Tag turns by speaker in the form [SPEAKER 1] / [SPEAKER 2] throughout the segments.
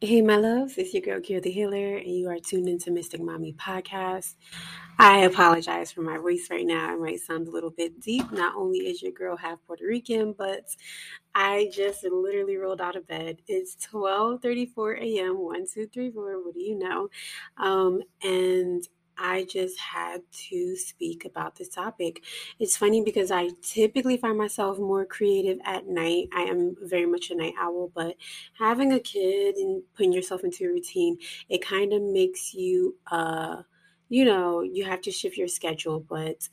[SPEAKER 1] Hey, my loves, it's your girl, Kira the Healer, and you are tuned into Mystic Mommy Podcast. I apologize for my voice right now. I might sound a little bit deep. Not only is your girl half Puerto Rican, but I just literally rolled out of bed. It's 12:34 a.m. One, two, three, four. What do you know? Um, and I just had to speak about this topic. It's funny because I typically find myself more creative at night. I am very much a night owl, but having a kid and putting yourself into a routine, it kind of makes you, uh, you know, you have to shift your schedule. But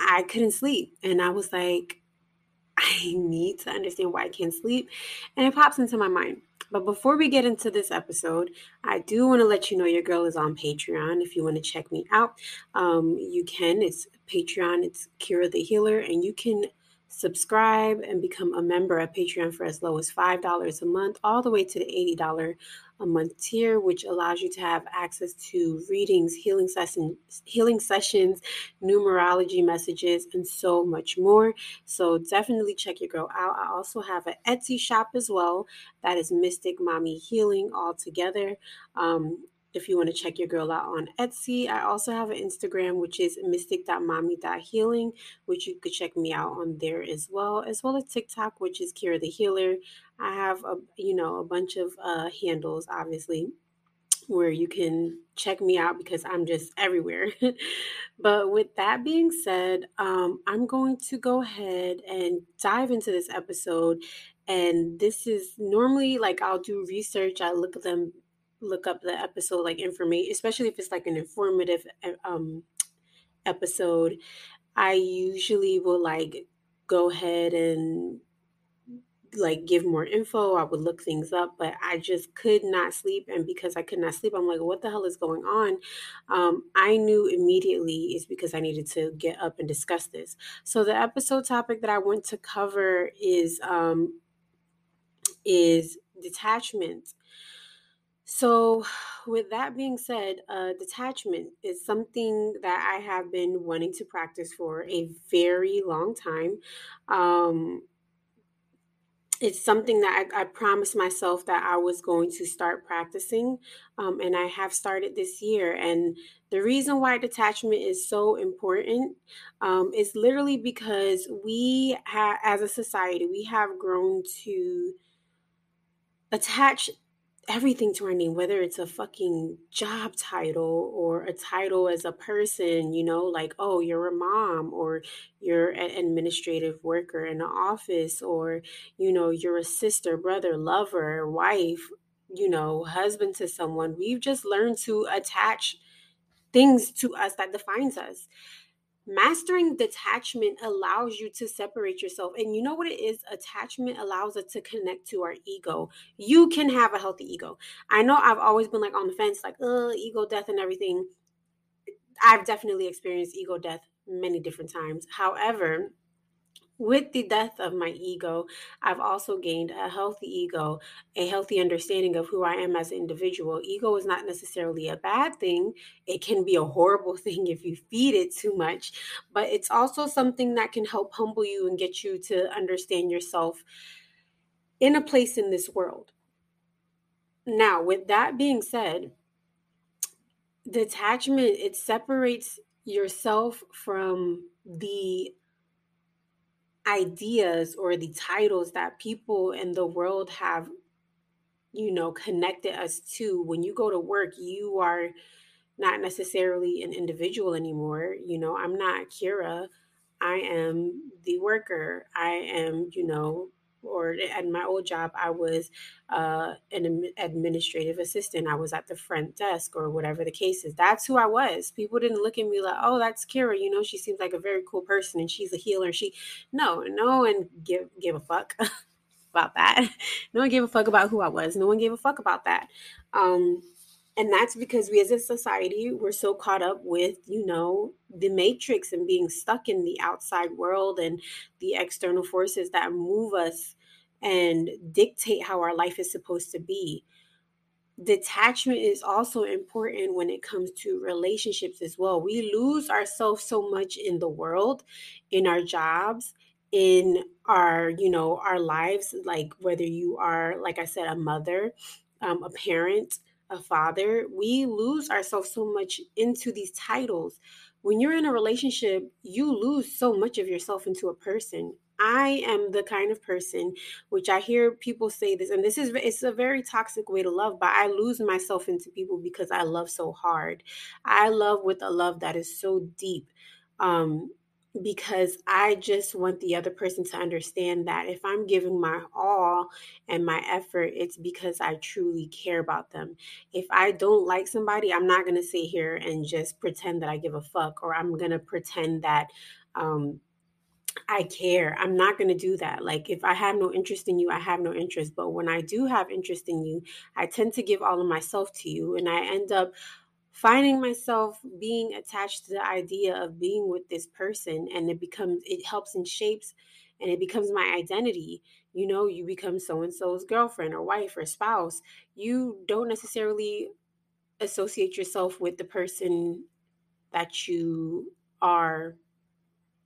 [SPEAKER 1] I couldn't sleep. And I was like, I need to understand why I can't sleep. And it pops into my mind. But before we get into this episode, I do want to let you know your girl is on Patreon. If you want to check me out, um, you can. It's Patreon, it's Kira the Healer, and you can subscribe and become a member at Patreon for as low as $5 a month, all the way to the $80 a month tier, which allows you to have access to readings, healing sessions, healing sessions, numerology messages, and so much more. So definitely check your girl out. I also have an Etsy shop as well. That is Mystic Mommy Healing all together. Um, if you want to check your girl out on Etsy. I also have an Instagram, which is mystic.mommy.healing, which you could check me out on there as well, as well as TikTok, which is Kira the Healer. I have a you know a bunch of uh, handles, obviously, where you can check me out because I'm just everywhere. but with that being said, um, I'm going to go ahead and dive into this episode. And this is normally like I'll do research, I look at them look up the episode like information, especially if it's like an informative um episode. I usually will like go ahead and like give more info. I would look things up, but I just could not sleep. And because I could not sleep, I'm like, what the hell is going on? Um, I knew immediately is because I needed to get up and discuss this. So the episode topic that I want to cover is um, is detachment. So, with that being said, uh, detachment is something that I have been wanting to practice for a very long time. Um, it's something that I, I, promised myself that I was going to start practicing, um, and I have started this year. And the reason why detachment is so important um, is literally because we, ha- as a society, we have grown to attach everything to our name, whether it's a fucking job title or a title as a person, you know, like, oh, you're a mom or you're an administrative worker in an office or, you know, you're a sister, brother, lover, wife, you know, husband to someone. We've just learned to attach things to us that defines us mastering detachment allows you to separate yourself and you know what it is? Attachment allows us to connect to our ego. You can have a healthy ego. I know i've always been like on the fence like uh ego death and everything. I've definitely experienced ego death many different times. However with the death of my ego, I've also gained a healthy ego, a healthy understanding of who I am as an individual. Ego is not necessarily a bad thing. It can be a horrible thing if you feed it too much, but it's also something that can help humble you and get you to understand yourself in a place in this world. Now, with that being said, detachment it separates yourself from the ideas or the titles that people in the world have you know connected us to when you go to work you are not necessarily an individual anymore. You know i'm not kira. I am the worker. I am you know or at my old job, I was uh, an administrative assistant. I was at the front desk or whatever the case is. That's who I was. People didn't look at me like, oh, that's Kira. You know, she seems like a very cool person and she's a healer. She, no, no one give give a fuck about that. No one gave a fuck about who I was. No one gave a fuck about that. Um, and that's because we as a society we're so caught up with you know the matrix and being stuck in the outside world and the external forces that move us and dictate how our life is supposed to be. Detachment is also important when it comes to relationships as well. We lose ourselves so much in the world in our jobs in our you know our lives like whether you are like i said a mother um, a parent, a father, we lose ourselves so much into these titles. When you're in a relationship, you lose so much of yourself into a person. I am the kind of person which I hear people say this, and this is it's a very toxic way to love, but I lose myself into people because I love so hard. I love with a love that is so deep. Um, because I just want the other person to understand that if I'm giving my all and my effort, it's because I truly care about them. If I don't like somebody, I'm not going to sit here and just pretend that I give a fuck or I'm going to pretend that um, I care. I'm not going to do that. Like, if I have no interest in you, I have no interest. But when I do have interest in you, I tend to give all of myself to you. And I end up finding myself being attached to the idea of being with this person. And it becomes, it helps and shapes and it becomes my identity. You know, you become so and so's girlfriend or wife or spouse. You don't necessarily associate yourself with the person that you are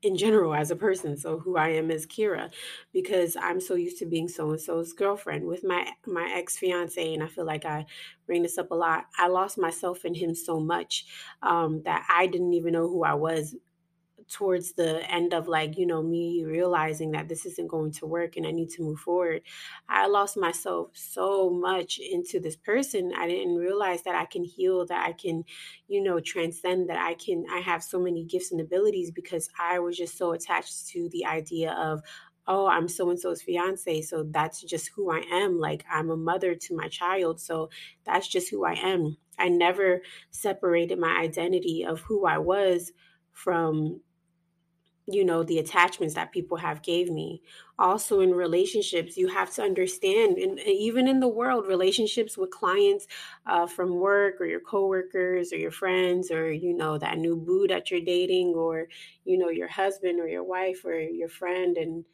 [SPEAKER 1] in general as a person so who i am as kira because i'm so used to being so and so's girlfriend. With my my ex fiance and i feel like i bring this up a lot i lost myself in him so much um, that i didn't even know who i was towards the end of like you know me realizing that this isn't going to work and i need to move forward i lost myself so much into this person i didn't realize that i can heal that i can you know transcend that i can i have so many gifts and abilities because i was just so attached to the idea of oh, I'm so and so's fiance. So that's just who I am. Like, I'm a mother to my child. So that's just who I am. I never separated my identity of who I was from you know the attachments that people have gave me. Also in relationships you have to understand and even in the world relationships with clients uh, from work or your coworkers or your friends or you know that new boo that you're dating or you know your husband or your wife or your friend and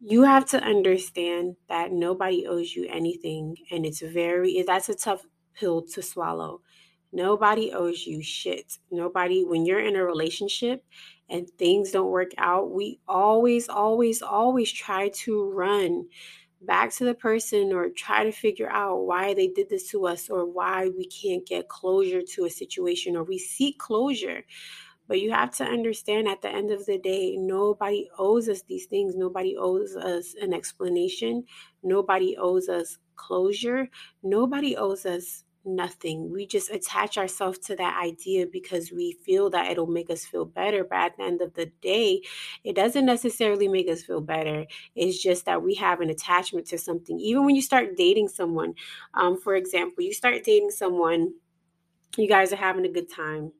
[SPEAKER 1] you have to understand that nobody owes you anything and it's very that's a tough pill to swallow. Nobody owes you shit. Nobody when you're in a relationship and things don't work out, we always, always, always try to run back to the person or try to figure out why they did this to us or why we can't get closure to a situation or we seek closure. But you have to understand at the end of the day, nobody owes us these things. Nobody owes us an explanation. Nobody owes us closure. Nobody owes us nothing. We just attach ourselves to that idea because we feel that it'll make us feel better. But at the end of the day, it doesn't necessarily make us feel better. It's just that we have an attachment to something. Even when you start dating someone, um, for example, you start dating someone, you guys are having a good time,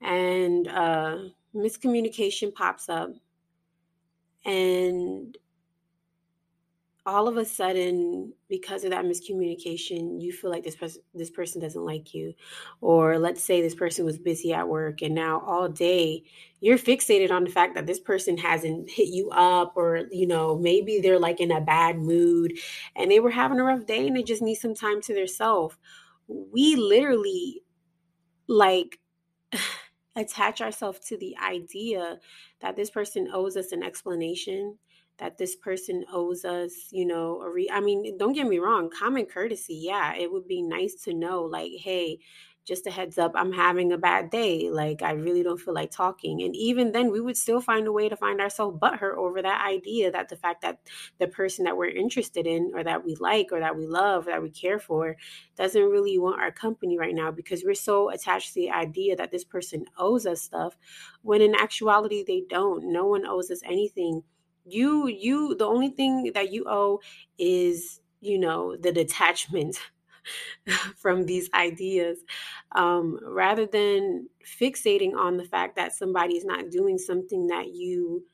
[SPEAKER 1] and uh, miscommunication pops up. And all of a sudden because of that miscommunication you feel like this person this person doesn't like you. Or let's say this person was busy at work and now all day you're fixated on the fact that this person hasn't hit you up or you know maybe they're like in a bad mood and they were having a rough day and they just need some time to themselves. We literally like attach ourselves to the idea that this person owes us an explanation that this person owes us, you know, a re- I mean, don't get me wrong, common courtesy, yeah, it would be nice to know like, hey, just a heads up, I'm having a bad day. Like, I really don't feel like talking. And even then, we would still find a way to find ourselves butthurt over that idea that the fact that the person that we're interested in, or that we like, or that we love, or that we care for, doesn't really want our company right now because we're so attached to the idea that this person owes us stuff when in actuality, they don't. No one owes us anything you you the only thing that you owe is you know the detachment from these ideas um, rather than fixating on the fact that somebody is not doing something that you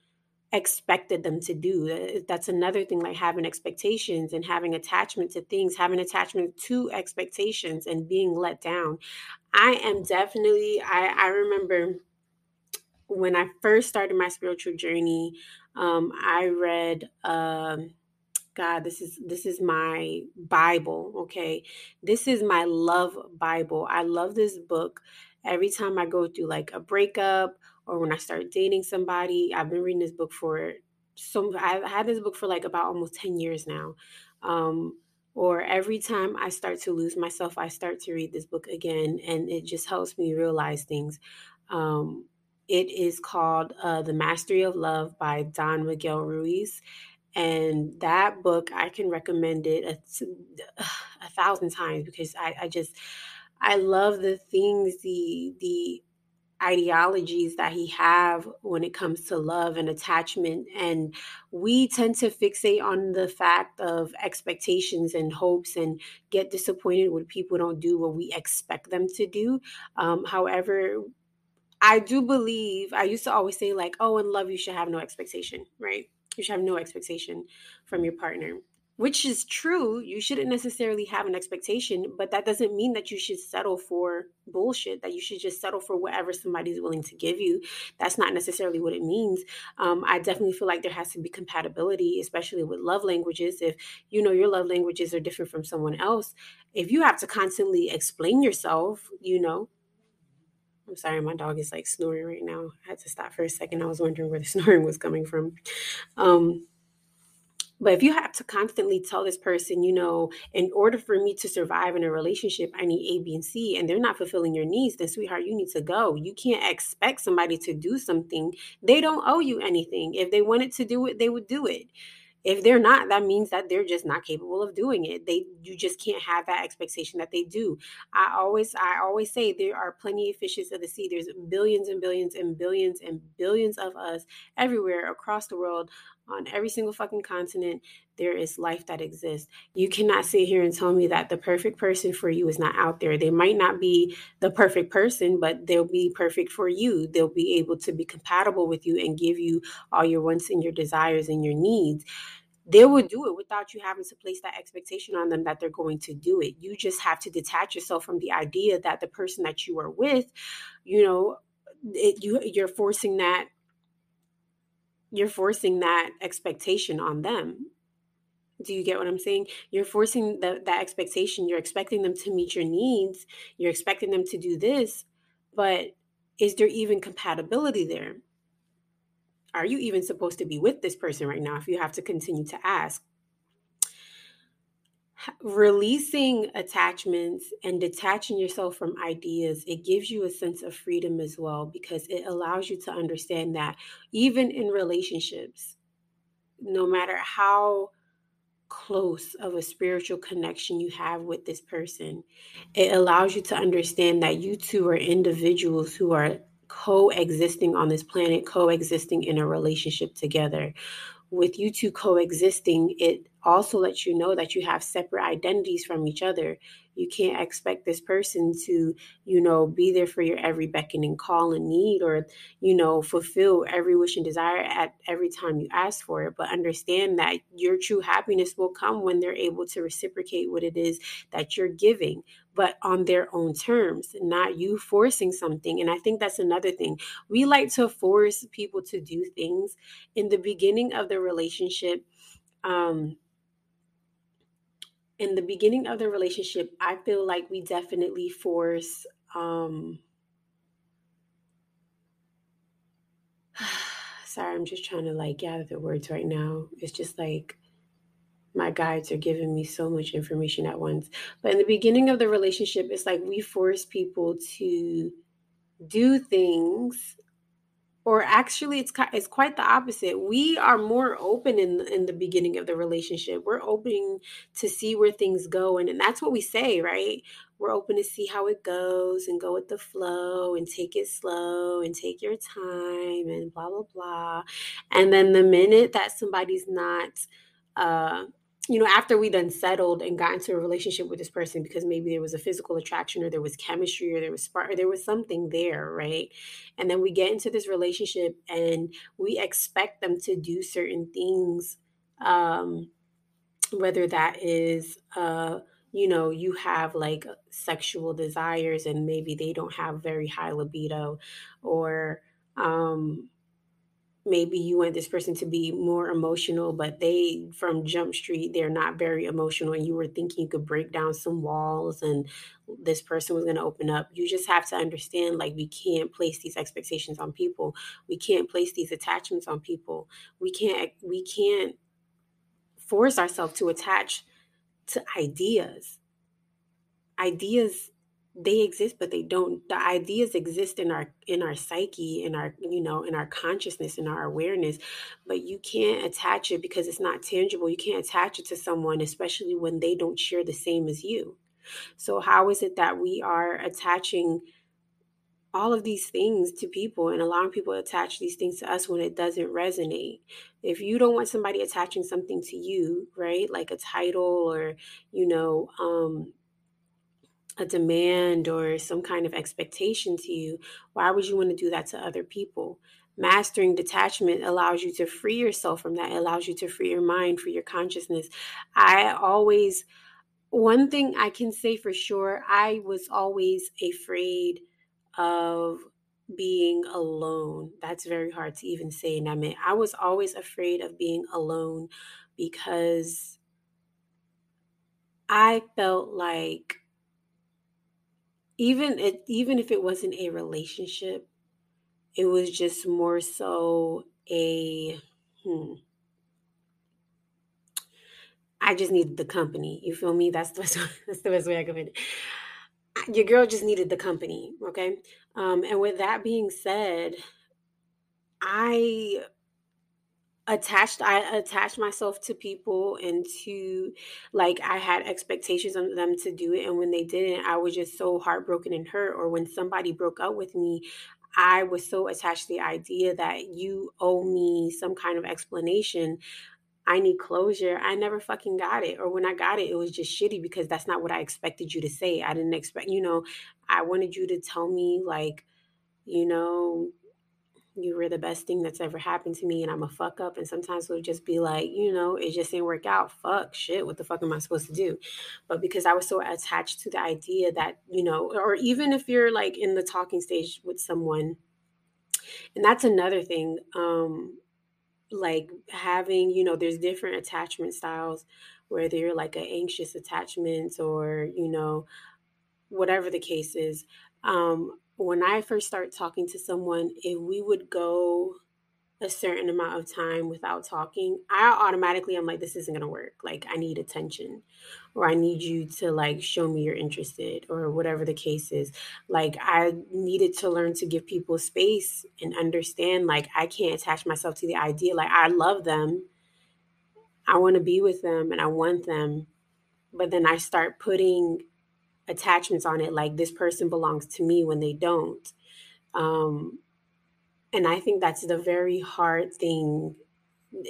[SPEAKER 1] expected them to do that's another thing like having expectations and having attachment to things having attachment to expectations and being let down. I am definitely i i remember when i first started my spiritual journey um, I read, um, God, this is this is my Bible. Okay, this is my love Bible. I love this book. Every time I go through like a breakup or when I start dating somebody, I've been reading this book for some. I've had this book for like about almost ten years now. Um, or every time I start to lose myself, I start to read this book again, and it just helps me realize things. Um, it is called uh, The Mastery of Love by Don Miguel Ruiz. And that book, I can recommend it a, a thousand times because I, I just, I love the things, the, the ideologies that he have when it comes to love and attachment and we tend to fixate on the fact of expectations and hopes and get disappointed when people don't do what we expect them to do um, however I do believe, I used to always say, like, oh, in love, you should have no expectation, right? You should have no expectation from your partner, which is true. You shouldn't necessarily have an expectation, but that doesn't mean that you should settle for bullshit, that you should just settle for whatever somebody's willing to give you. That's not necessarily what it means. Um, I definitely feel like there has to be compatibility, especially with love languages. If you know your love languages are different from someone else, if you have to constantly explain yourself, you know, I'm sorry, my dog is like snoring right now. I had to stop for a second. I was wondering where the snoring was coming from. Um, but if you have to constantly tell this person, you know, in order for me to survive in a relationship, I need A, B, and C, and they're not fulfilling your needs, then, sweetheart, you need to go. You can't expect somebody to do something. They don't owe you anything. If they wanted to do it, they would do it if they're not that means that they're just not capable of doing it. They you just can't have that expectation that they do. I always i always say there are plenty of fishes of the sea. There's billions and billions and billions and billions of us everywhere across the world on every single fucking continent there is life that exists. You cannot sit here and tell me that the perfect person for you is not out there. They might not be the perfect person but they'll be perfect for you. They'll be able to be compatible with you and give you all your wants and your desires and your needs. They will do it without you having to place that expectation on them that they're going to do it. You just have to detach yourself from the idea that the person that you are with, you know, it, you you're forcing that you're forcing that expectation on them. Do you get what I'm saying? You're forcing the, that expectation. You're expecting them to meet your needs. You're expecting them to do this, but is there even compatibility there? Are you even supposed to be with this person right now if you have to continue to ask? Releasing attachments and detaching yourself from ideas, it gives you a sense of freedom as well because it allows you to understand that even in relationships, no matter how close of a spiritual connection you have with this person, it allows you to understand that you two are individuals who are coexisting on this planet, coexisting in a relationship together. With you two coexisting, it also lets you know that you have separate identities from each other. You can't expect this person to, you know, be there for your every beckoning call and need or, you know, fulfill every wish and desire at every time you ask for it. But understand that your true happiness will come when they're able to reciprocate what it is that you're giving, but on their own terms, not you forcing something. And I think that's another thing. We like to force people to do things in the beginning of the relationship. Um, in the beginning of the relationship, I feel like we definitely force um sorry, I'm just trying to like gather the words right now. It's just like my guides are giving me so much information at once. But in the beginning of the relationship, it's like we force people to do things or actually it's it's quite the opposite. We are more open in in the beginning of the relationship. We're open to see where things go and, and that's what we say right? We're open to see how it goes and go with the flow and take it slow and take your time and blah blah blah. And then the minute that somebody's not uh you know, after we then settled and got into a relationship with this person because maybe there was a physical attraction or there was chemistry or there was spark or there was something there, right? And then we get into this relationship and we expect them to do certain things, um, whether that is, uh, you know, you have like sexual desires and maybe they don't have very high libido or, um, maybe you want this person to be more emotional, but they from Jump Street, they're not very emotional, and you were thinking you could break down some walls and this person was going to open up. You just have to understand like, we can't place these expectations on people, we can't place these attachments on people, we can't, we can't force ourselves to attach to ideas. Ideas they exist but they don't the ideas exist in our in our psyche in our you know in our consciousness in our awareness but you can't attach it because it's not tangible you can't attach it to someone especially when they don't share the same as you so how is it that we are attaching all of these things to people and allowing people to attach these things to us when it doesn't resonate. If you don't want somebody attaching something to you, right? Like a title or, you know, um a demand or some kind of expectation to you, why would you want to do that to other people? Mastering detachment allows you to free yourself from that. It allows you to free your mind, free your consciousness. I always, one thing I can say for sure, I was always afraid of being alone. That's very hard to even say. And I mean, I was always afraid of being alone because I felt like even it, even if it wasn't a relationship, it was just more so a hmm. I just needed the company. You feel me? That's the best, that's the best way I can put it. Your girl just needed the company, okay? Um, and with that being said, I attached i attached myself to people and to like i had expectations of them to do it and when they didn't i was just so heartbroken and hurt or when somebody broke up with me i was so attached to the idea that you owe me some kind of explanation. I need closure. I never fucking got it or when i got it it was just shitty because that's not what i expected you to say. I didn't expect you know i wanted you to tell me like you know you were the best thing that's ever happened to me and I'm a fuck up. And sometimes we'll just be like, you know, it just didn't work out. Fuck shit. What the fuck am I supposed to do? But because I was so attached to the idea that, you know, or even if you're like in the talking stage with someone, and that's another thing, um, like having, you know, there's different attachment styles, whether you're like an anxious attachment or, you know, whatever the case is. Um, when I first start talking to someone, if we would go a certain amount of time without talking, I automatically I'm like, this isn't gonna work. Like I need attention, or I need you to like show me you're interested, or whatever the case is. Like I needed to learn to give people space and understand. Like I can't attach myself to the idea. Like I love them, I want to be with them, and I want them, but then I start putting attachments on it like this person belongs to me when they don't um and i think that's the very hard thing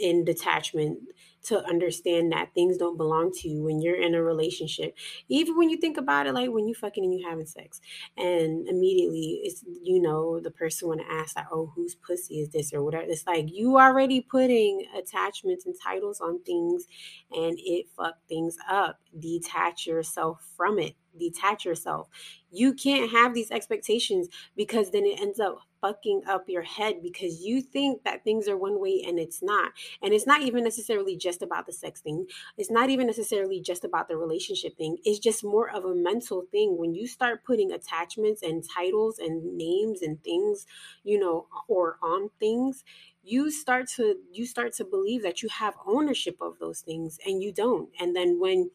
[SPEAKER 1] in detachment to understand that things don't belong to you when you're in a relationship. Even when you think about it, like when you fucking and you having sex, and immediately it's you know the person want to ask like, oh, whose pussy is this or whatever. It's like you already putting attachments and titles on things, and it fuck things up. Detach yourself from it. Detach yourself. You can't have these expectations because then it ends up fucking up your head because you think that things are one way and it's not. And it's not even necessarily just about the sex thing. It's not even necessarily just about the relationship thing. It's just more of a mental thing. When you start putting attachments and titles and names and things, you know, or on things, you start to you start to believe that you have ownership of those things and you don't. And then when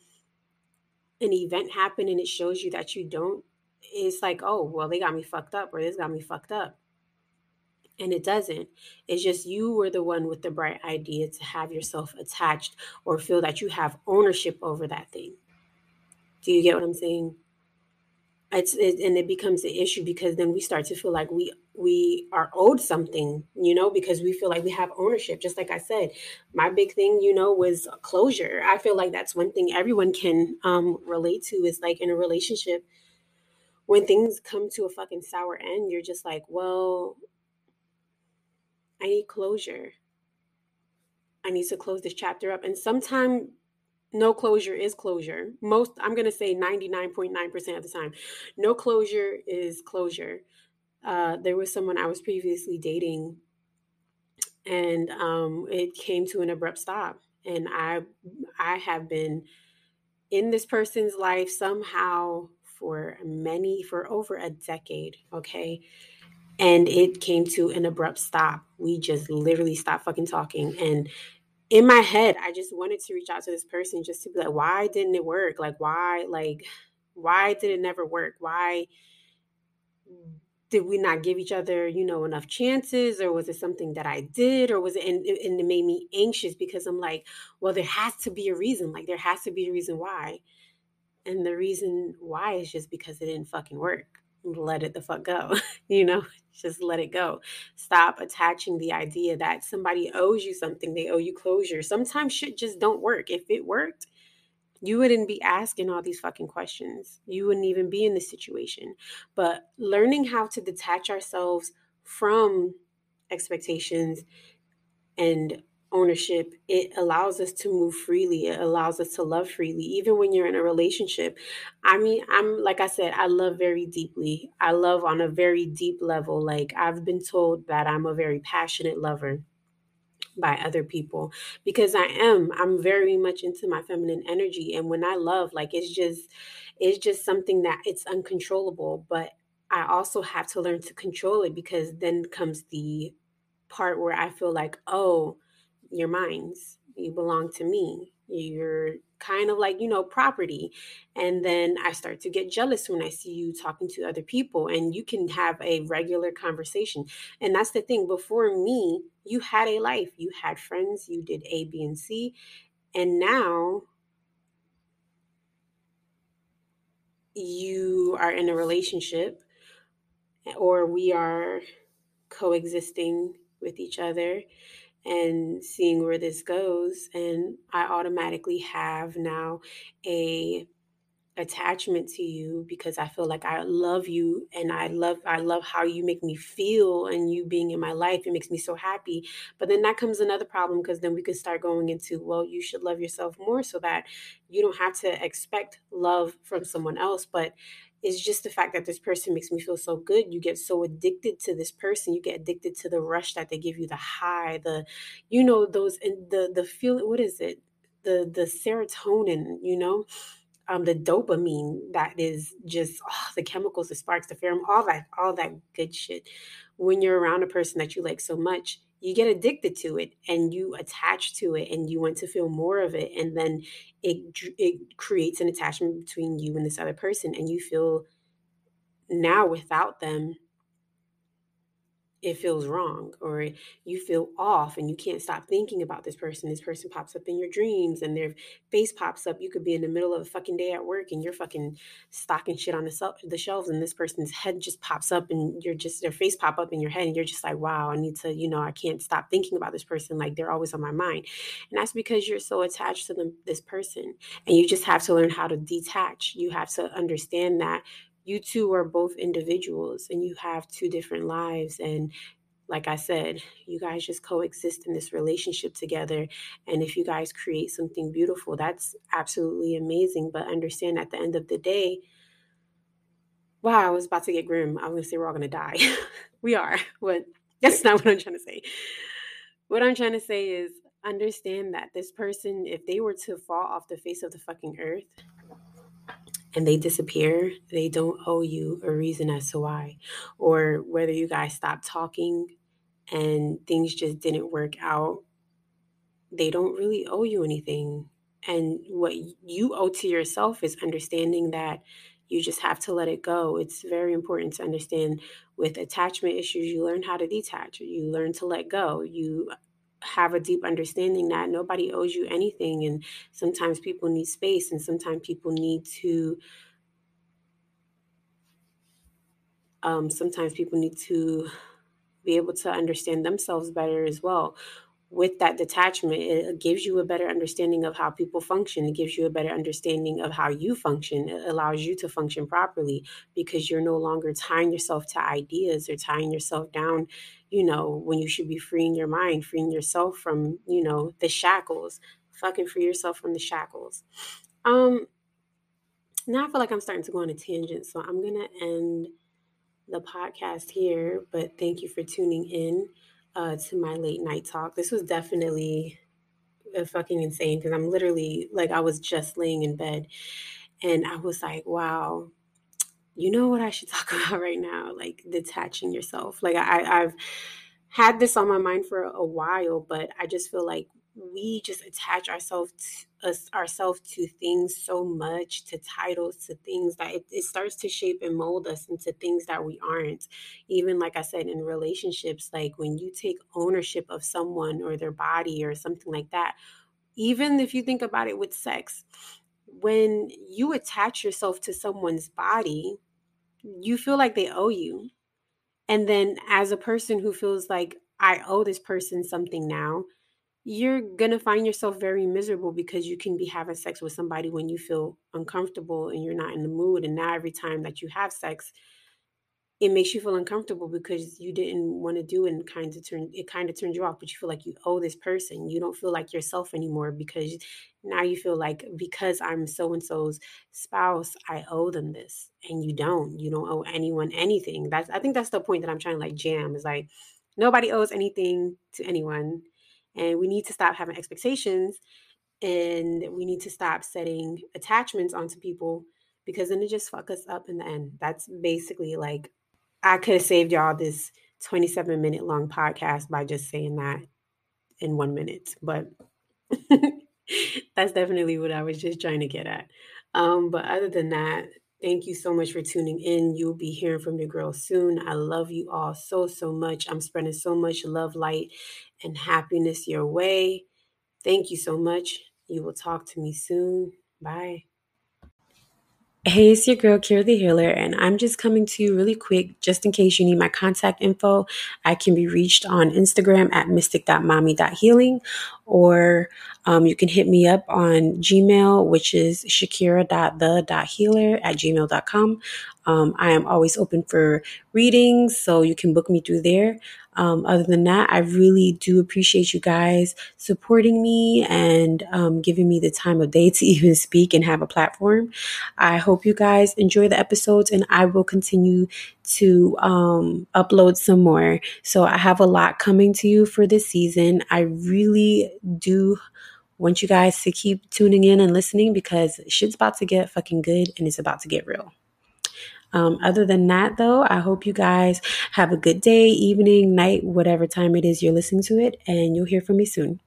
[SPEAKER 1] an event happened and it shows you that you don't it's like, oh, well, they got me fucked up or this got me fucked up and it doesn't. It's just you were the one with the bright idea to have yourself attached or feel that you have ownership over that thing. Do you get what I'm saying? It's it, and it becomes an issue because then we start to feel like we we are owed something, you know, because we feel like we have ownership. Just like I said, my big thing, you know, was closure. I feel like that's one thing everyone can um, relate to is like in a relationship when things come to a fucking sour end, you're just like, well, I need closure. I need to close this chapter up. And sometimes no closure is closure. Most, I'm going to say 99.9% of the time, no closure is closure. Uh, there was someone I was previously dating, and um, it came to an abrupt stop. And I, I have been in this person's life somehow for many, for over a decade. Okay and it came to an abrupt stop. We just literally stopped fucking talking. And in my head, I just wanted to reach out to this person just to be like, why didn't it work? Like, why, like, why did it never work? Why did we not give each other, you know, enough chances? Or was it something that I did? Or was it, and, and it made me anxious because I'm like, well, there has to be a reason. Like, there has to be a reason why. And the reason why is just because it didn't fucking work. Let it the fuck go, you know? Just let it go. Stop attaching the idea that somebody owes you something, they owe you closure. Sometimes shit just don't work. If it worked, you wouldn't be asking all these fucking questions. You wouldn't even be in this situation. But learning how to detach ourselves from expectations and ownership, it allows us to move freely. It allows us to love freely, even when you're in a relationship. I mean, I'm like I said, I love very deeply. I love on a very deep level. Like I've been told that I'm a very passionate lover by other people because I am. I'm very much into my feminine energy. And when I love, like it's just, it's just something that it's uncontrollable. But I also have to learn to control it because then comes the part where I feel like, oh, you're mine. You belong to me. You're kind of like, you know, property. And then I start to get jealous when I see you talking to other people and you can have a regular conversation. And that's the thing. Before me, you had a life, you had friends, you did A, B, and C. And now you are in a relationship or we are coexisting with each other and seeing where this goes. And I automatically have now a attachment to you because I feel like I love you and I love I love how you make me feel and you being in my life it makes me so happy but then that comes another problem because then we could start going into well you should love yourself more so that you don't have to expect love from someone else but it's just the fact that this person makes me feel so good. You get so addicted to this person. You get addicted to the rush that they give you the high the you know those and the the feel what is it? The the serotonin you know? Um, the dopamine that is just oh, the chemicals, the sparks, the pheromone, all that, all that good shit. When you're around a person that you like so much, you get addicted to it and you attach to it and you want to feel more of it and then it it creates an attachment between you and this other person and you feel now without them it feels wrong or you feel off and you can't stop thinking about this person. This person pops up in your dreams and their face pops up. You could be in the middle of a fucking day at work and you're fucking stocking shit on the, the shelves and this person's head just pops up and you're just, their face pop up in your head and you're just like, wow, I need to, you know, I can't stop thinking about this person. Like they're always on my mind. And that's because you're so attached to them, this person. And you just have to learn how to detach. You have to understand that you two are both individuals and you have two different lives and like I said, you guys just coexist in this relationship together. And if you guys create something beautiful, that's absolutely amazing. But understand at the end of the day, wow, I was about to get grim. I was going to say we're all going to die. we are, but that's not what I'm trying to say. What I'm trying to say is understand that this person, if they were to fall off the face of the fucking earth, and they disappear, they don't owe you a reason as to why. Or whether you guys stopped talking and things just didn't work out, they don't really owe you anything. And what you owe to yourself is understanding that you just have to let it go. It's very important to understand with attachment issues, you learn how to detach, you learn to let go. You have a deep understanding that nobody owes you anything and sometimes people need space and sometimes people need to um, sometimes people need to be able to understand themselves better as well with that detachment, it gives you a better understanding of how people function. It gives you a better understanding of how you function. It allows you to function properly because you're no longer tying yourself to ideas or tying yourself down, you know, when you should be freeing your mind, freeing yourself from, you know, the shackles. Fucking free yourself from the shackles. Um, now I feel like I'm starting to go on a tangent, so I'm gonna end the podcast here. But thank you for tuning in uh, to my late night talk. This was definitely fucking insane because I'm literally like I was just laying in bed and I was like, wow, you know what I should talk about right now? Like detaching yourself. Like I, I've had this on my mind for a while, but I just feel like we just attach ourselves to, us ourselves to things so much to titles to things that it, it starts to shape and mold us into things that we aren't. Even like i said in relationships like when you take ownership of someone or their body or something like that even if you think about it with sex when you attach yourself to someone's body you feel like they owe you. And then as a person who feels like i owe this person something now you're going to find yourself very miserable because you can be having sex with somebody when you feel uncomfortable and you're not in the mood. And now, every time that you have sex, it makes you feel uncomfortable because you didn't want to do it and kind of turn it kind of turns you off but you feel like you owe this person. You don't feel like yourself anymore because now you feel like because i'm so and so's spouse i owe them this and you don't. You don't owe anyone anything. That's i think that's the point that i'm trying to like jam is like nobody owes anything to anyone and we need to stop having expectations and we need to stop setting attachments onto people because then it just fuck us up in the end. That's basically like I could have saved y'all this 27 minute long podcast by just saying that in one minute. But that's definitely what I was just trying to get at. Um, but other than that, thank you so much for tuning in. You'll be hearing from your girl soon. I love you all so, so much. I'm spreading so much love, light, and happiness your way. Thank you so much. You will talk to me soon. Bye. Hey, it's your girl, Kira the Healer, and I'm just coming to you really quick just in case you need my contact info. I can be reached on Instagram at mystic.mommy.healing, or um, you can hit me up on Gmail, which is shakira.the.healer at gmail.com. Um, I am always open for readings, so you can book me through there. Um, other than that, I really do appreciate you guys supporting me and um, giving me the time of day to even speak and have a platform. I hope you guys enjoy the episodes, and I will continue to um, upload some more. So I have a lot coming to you for this season. I really do want you guys to keep tuning in and listening because shit's about to get fucking good and it's about to get real. Um, other than that, though, I hope you guys have a good day, evening, night, whatever time it is you're listening to it, and you'll hear from me soon.